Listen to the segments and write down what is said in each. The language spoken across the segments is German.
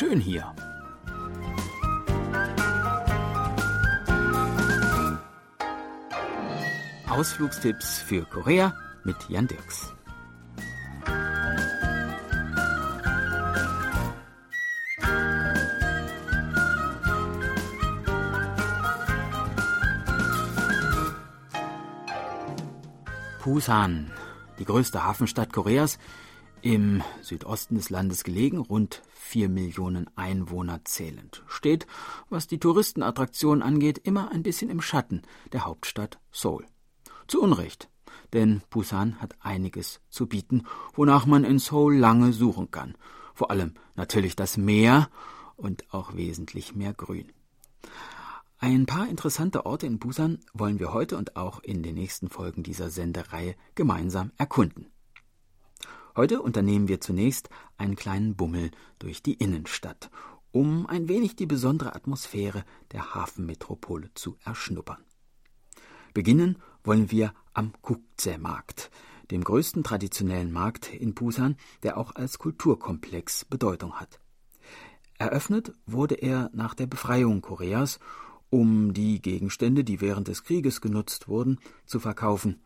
schön hier. Ausflugstipps für Korea mit Jan Dirks. Busan, die größte Hafenstadt Koreas, im Südosten des Landes gelegen, rund vier Millionen Einwohner zählend, steht, was die Touristenattraktion angeht, immer ein bisschen im Schatten der Hauptstadt Seoul. Zu Unrecht, denn Busan hat einiges zu bieten, wonach man in Seoul lange suchen kann. Vor allem natürlich das Meer und auch wesentlich mehr Grün. Ein paar interessante Orte in Busan wollen wir heute und auch in den nächsten Folgen dieser Sendereihe gemeinsam erkunden. Heute unternehmen wir zunächst einen kleinen Bummel durch die Innenstadt, um ein wenig die besondere Atmosphäre der Hafenmetropole zu erschnuppern. Beginnen wollen wir am Kukse-Markt, dem größten traditionellen Markt in Busan, der auch als Kulturkomplex Bedeutung hat. Eröffnet wurde er nach der Befreiung Koreas um die Gegenstände, die während des Krieges genutzt wurden, zu verkaufen.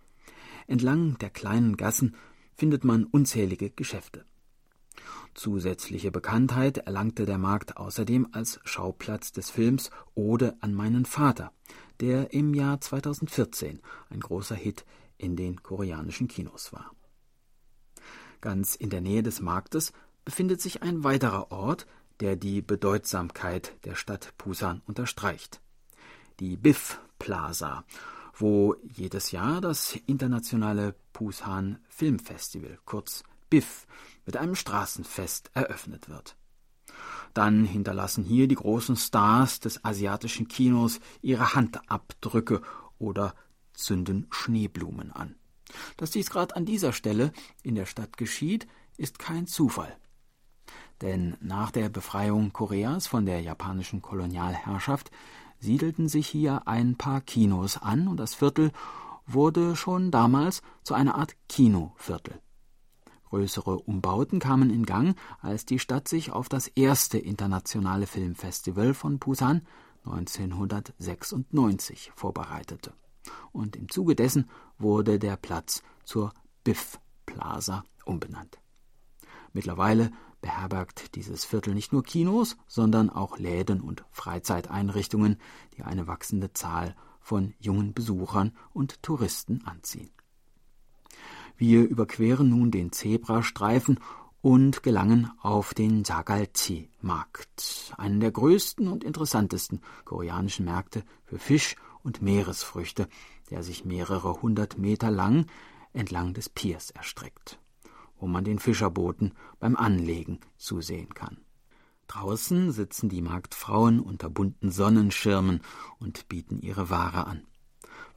Entlang der kleinen Gassen findet man unzählige Geschäfte. Zusätzliche Bekanntheit erlangte der Markt außerdem als Schauplatz des Films Ode an meinen Vater, der im Jahr 2014 ein großer Hit in den koreanischen Kinos war. Ganz in der Nähe des Marktes befindet sich ein weiterer Ort, der die Bedeutsamkeit der Stadt Busan unterstreicht die BIF Plaza, wo jedes Jahr das internationale Busan Filmfestival, kurz BIF, mit einem Straßenfest eröffnet wird. Dann hinterlassen hier die großen Stars des asiatischen Kinos ihre Handabdrücke oder zünden Schneeblumen an. Dass dies gerade an dieser Stelle in der Stadt geschieht, ist kein Zufall. Denn nach der Befreiung Koreas von der japanischen Kolonialherrschaft siedelten sich hier ein paar Kinos an und das Viertel wurde schon damals zu einer Art Kinoviertel. Größere Umbauten kamen in Gang, als die Stadt sich auf das erste internationale Filmfestival von Busan 1996 vorbereitete. Und im Zuge dessen wurde der Platz zur Biff Plaza umbenannt. Mittlerweile beherbergt dieses Viertel nicht nur Kinos, sondern auch Läden und Freizeiteinrichtungen, die eine wachsende Zahl von jungen Besuchern und Touristen anziehen. Wir überqueren nun den Zebrastreifen und gelangen auf den Sagalchi-Markt, einen der größten und interessantesten koreanischen Märkte für Fisch und Meeresfrüchte, der sich mehrere hundert Meter lang entlang des Piers erstreckt wo man den Fischerbooten beim Anlegen zusehen kann. Draußen sitzen die Marktfrauen unter bunten Sonnenschirmen und bieten ihre Ware an.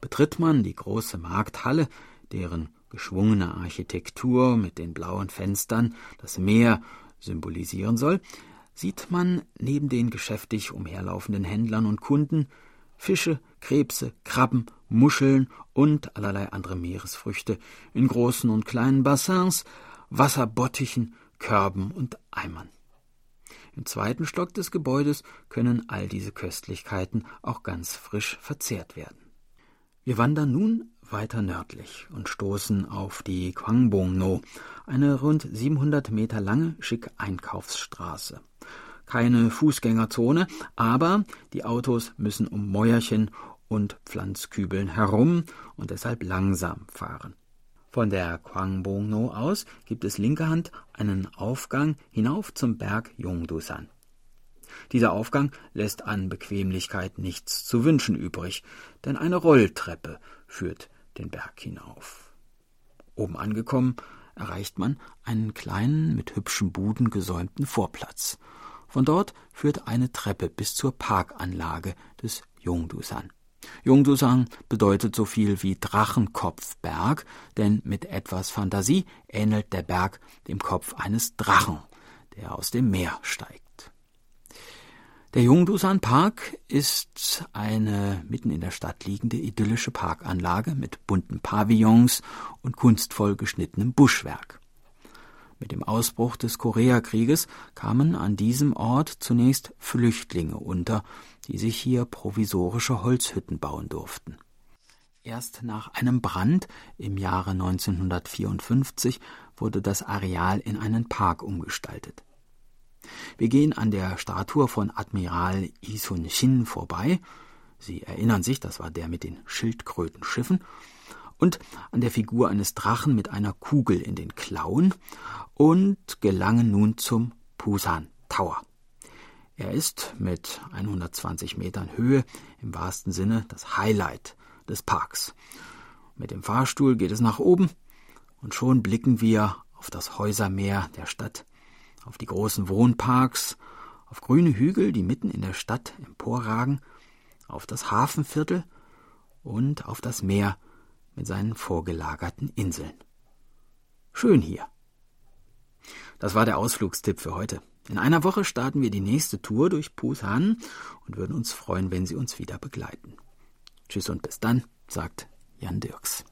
Betritt man die große Markthalle, deren geschwungene Architektur mit den blauen Fenstern das Meer symbolisieren soll, sieht man neben den geschäftig umherlaufenden Händlern und Kunden Fische, Krebse, Krabben, Muscheln und allerlei andere Meeresfrüchte in großen und kleinen Bassins, Wasserbottichen, Körben und Eimern. Im zweiten Stock des Gebäudes können all diese Köstlichkeiten auch ganz frisch verzehrt werden. Wir wandern nun weiter nördlich und stoßen auf die Kwangbong-no, eine rund 700 Meter lange, schicke Einkaufsstraße. Keine Fußgängerzone, aber die Autos müssen um Mäuerchen und Pflanzkübeln herum und deshalb langsam fahren. Von der Kwangbong-no aus gibt es linker Hand einen Aufgang hinauf zum Berg Yongdusan. Dieser Aufgang lässt an Bequemlichkeit nichts zu wünschen übrig, denn eine Rolltreppe führt den Berg hinauf. Oben angekommen erreicht man einen kleinen, mit hübschen Buden gesäumten Vorplatz. Von dort führt eine Treppe bis zur Parkanlage des Yongdusan. Jungdusang bedeutet so viel wie Drachenkopfberg, denn mit etwas Fantasie ähnelt der Berg dem Kopf eines Drachen, der aus dem Meer steigt. Der Jungdusan Park ist eine mitten in der Stadt liegende idyllische Parkanlage mit bunten Pavillons und kunstvoll geschnittenem Buschwerk. Mit dem Ausbruch des Koreakrieges kamen an diesem Ort zunächst Flüchtlinge unter, die sich hier provisorische Holzhütten bauen durften. Erst nach einem Brand im Jahre 1954 wurde das Areal in einen Park umgestaltet. Wir gehen an der Statue von Admiral Isun Shin vorbei. Sie erinnern sich, das war der mit den Schildkrötenschiffen und an der Figur eines Drachen mit einer Kugel in den Klauen und gelangen nun zum Pusan Tower. Er ist mit 120 Metern Höhe im wahrsten Sinne das Highlight des Parks. Mit dem Fahrstuhl geht es nach oben und schon blicken wir auf das Häusermeer der Stadt, auf die großen Wohnparks, auf grüne Hügel, die mitten in der Stadt emporragen, auf das Hafenviertel und auf das Meer mit seinen vorgelagerten Inseln. Schön hier. Das war der Ausflugstipp für heute. In einer Woche starten wir die nächste Tour durch Pusan und würden uns freuen, wenn Sie uns wieder begleiten. Tschüss und bis dann, sagt Jan Dirks.